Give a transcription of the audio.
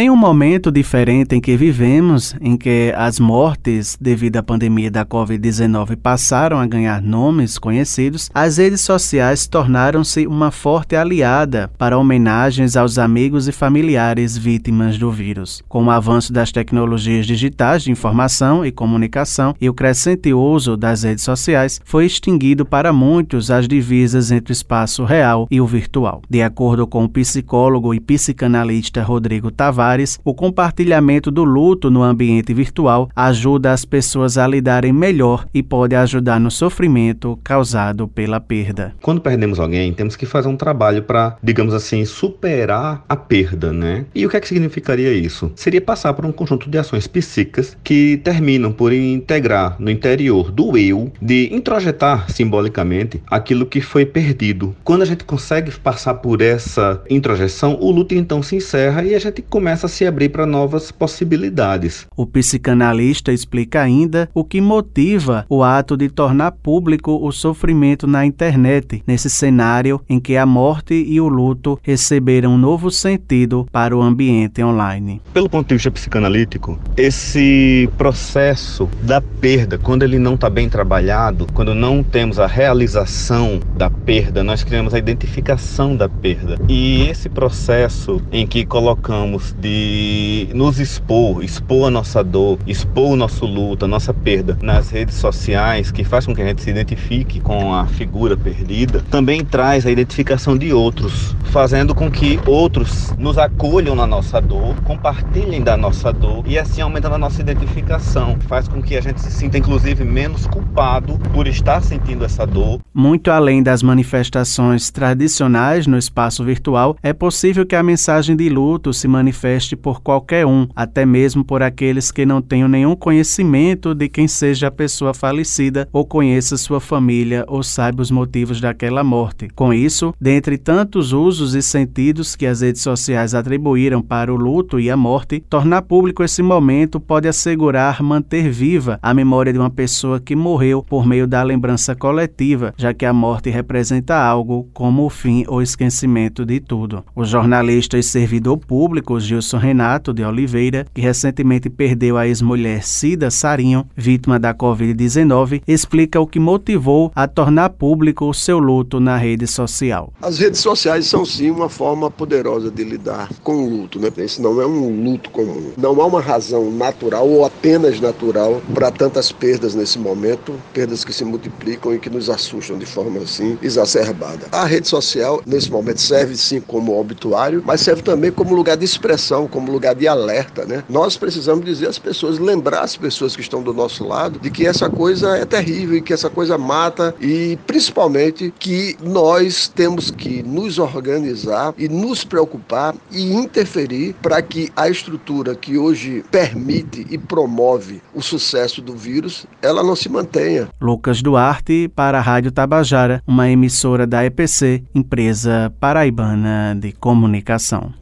Em um momento diferente em que vivemos, em que as mortes devido à pandemia da Covid-19 passaram a ganhar nomes conhecidos, as redes sociais tornaram-se uma forte aliada para homenagens aos amigos e familiares vítimas do vírus. Com o avanço das tecnologias digitais de informação e comunicação e o crescente uso das redes sociais, foi extinguido para muitos as divisas entre o espaço real e o virtual. De acordo com o psicólogo e psicanalista Rodrigo Tavares, Tavares, o compartilhamento do luto no ambiente virtual ajuda as pessoas a lidarem melhor e pode ajudar no sofrimento causado pela perda. Quando perdemos alguém, temos que fazer um trabalho para, digamos assim, superar a perda, né? E o que é que significaria isso? Seria passar por um conjunto de ações psíquicas que terminam por integrar no interior do eu, de introjetar simbolicamente aquilo que foi perdido. Quando a gente consegue passar por essa introjeção, o luto então se encerra e a gente começa começa a se abrir para novas possibilidades. O psicanalista explica ainda o que motiva o ato de tornar público o sofrimento na internet, nesse cenário em que a morte e o luto receberam um novo sentido para o ambiente online. Pelo ponto de vista psicanalítico, esse processo da perda, quando ele não está bem trabalhado, quando não temos a realização da perda, nós criamos a identificação da perda. E esse processo em que colocamos de nos expor, expor a nossa dor, expor o nosso luto, a nossa perda nas redes sociais, que faz com que a gente se identifique com a figura perdida, também traz a identificação de outros, fazendo com que outros nos acolham na nossa dor, compartilhem da nossa dor e assim aumentando a nossa identificação, faz com que a gente se sinta inclusive menos culpado por estar sentindo essa dor. Muito além das manifestações tradicionais no espaço virtual, é possível que a mensagem de luto se manifeste manifeste por qualquer um, até mesmo por aqueles que não tenham nenhum conhecimento de quem seja a pessoa falecida ou conheça sua família ou saiba os motivos daquela morte. Com isso, dentre tantos usos e sentidos que as redes sociais atribuíram para o luto e a morte, tornar público esse momento pode assegurar manter viva a memória de uma pessoa que morreu por meio da lembrança coletiva, já que a morte representa algo como o fim ou esquecimento de tudo. O jornalista e servidor público Gil Wilson Renato de Oliveira, que recentemente perdeu a ex-mulher Cida Sarinho, vítima da Covid-19, explica o que motivou a tornar público o seu luto na rede social. As redes sociais são sim uma forma poderosa de lidar com o luto, né? Esse não é um luto comum. Não há uma razão natural ou apenas natural para tantas perdas nesse momento, perdas que se multiplicam e que nos assustam de forma assim exacerbada. A rede social nesse momento serve sim como obituário, mas serve também como lugar de expressão como lugar de alerta, né? Nós precisamos dizer às pessoas, lembrar as pessoas que estão do nosso lado de que essa coisa é terrível e que essa coisa mata e principalmente que nós temos que nos organizar e nos preocupar e interferir para que a estrutura que hoje permite e promove o sucesso do vírus, ela não se mantenha. Lucas Duarte para a Rádio Tabajara, uma emissora da EPC, empresa paraibana de comunicação.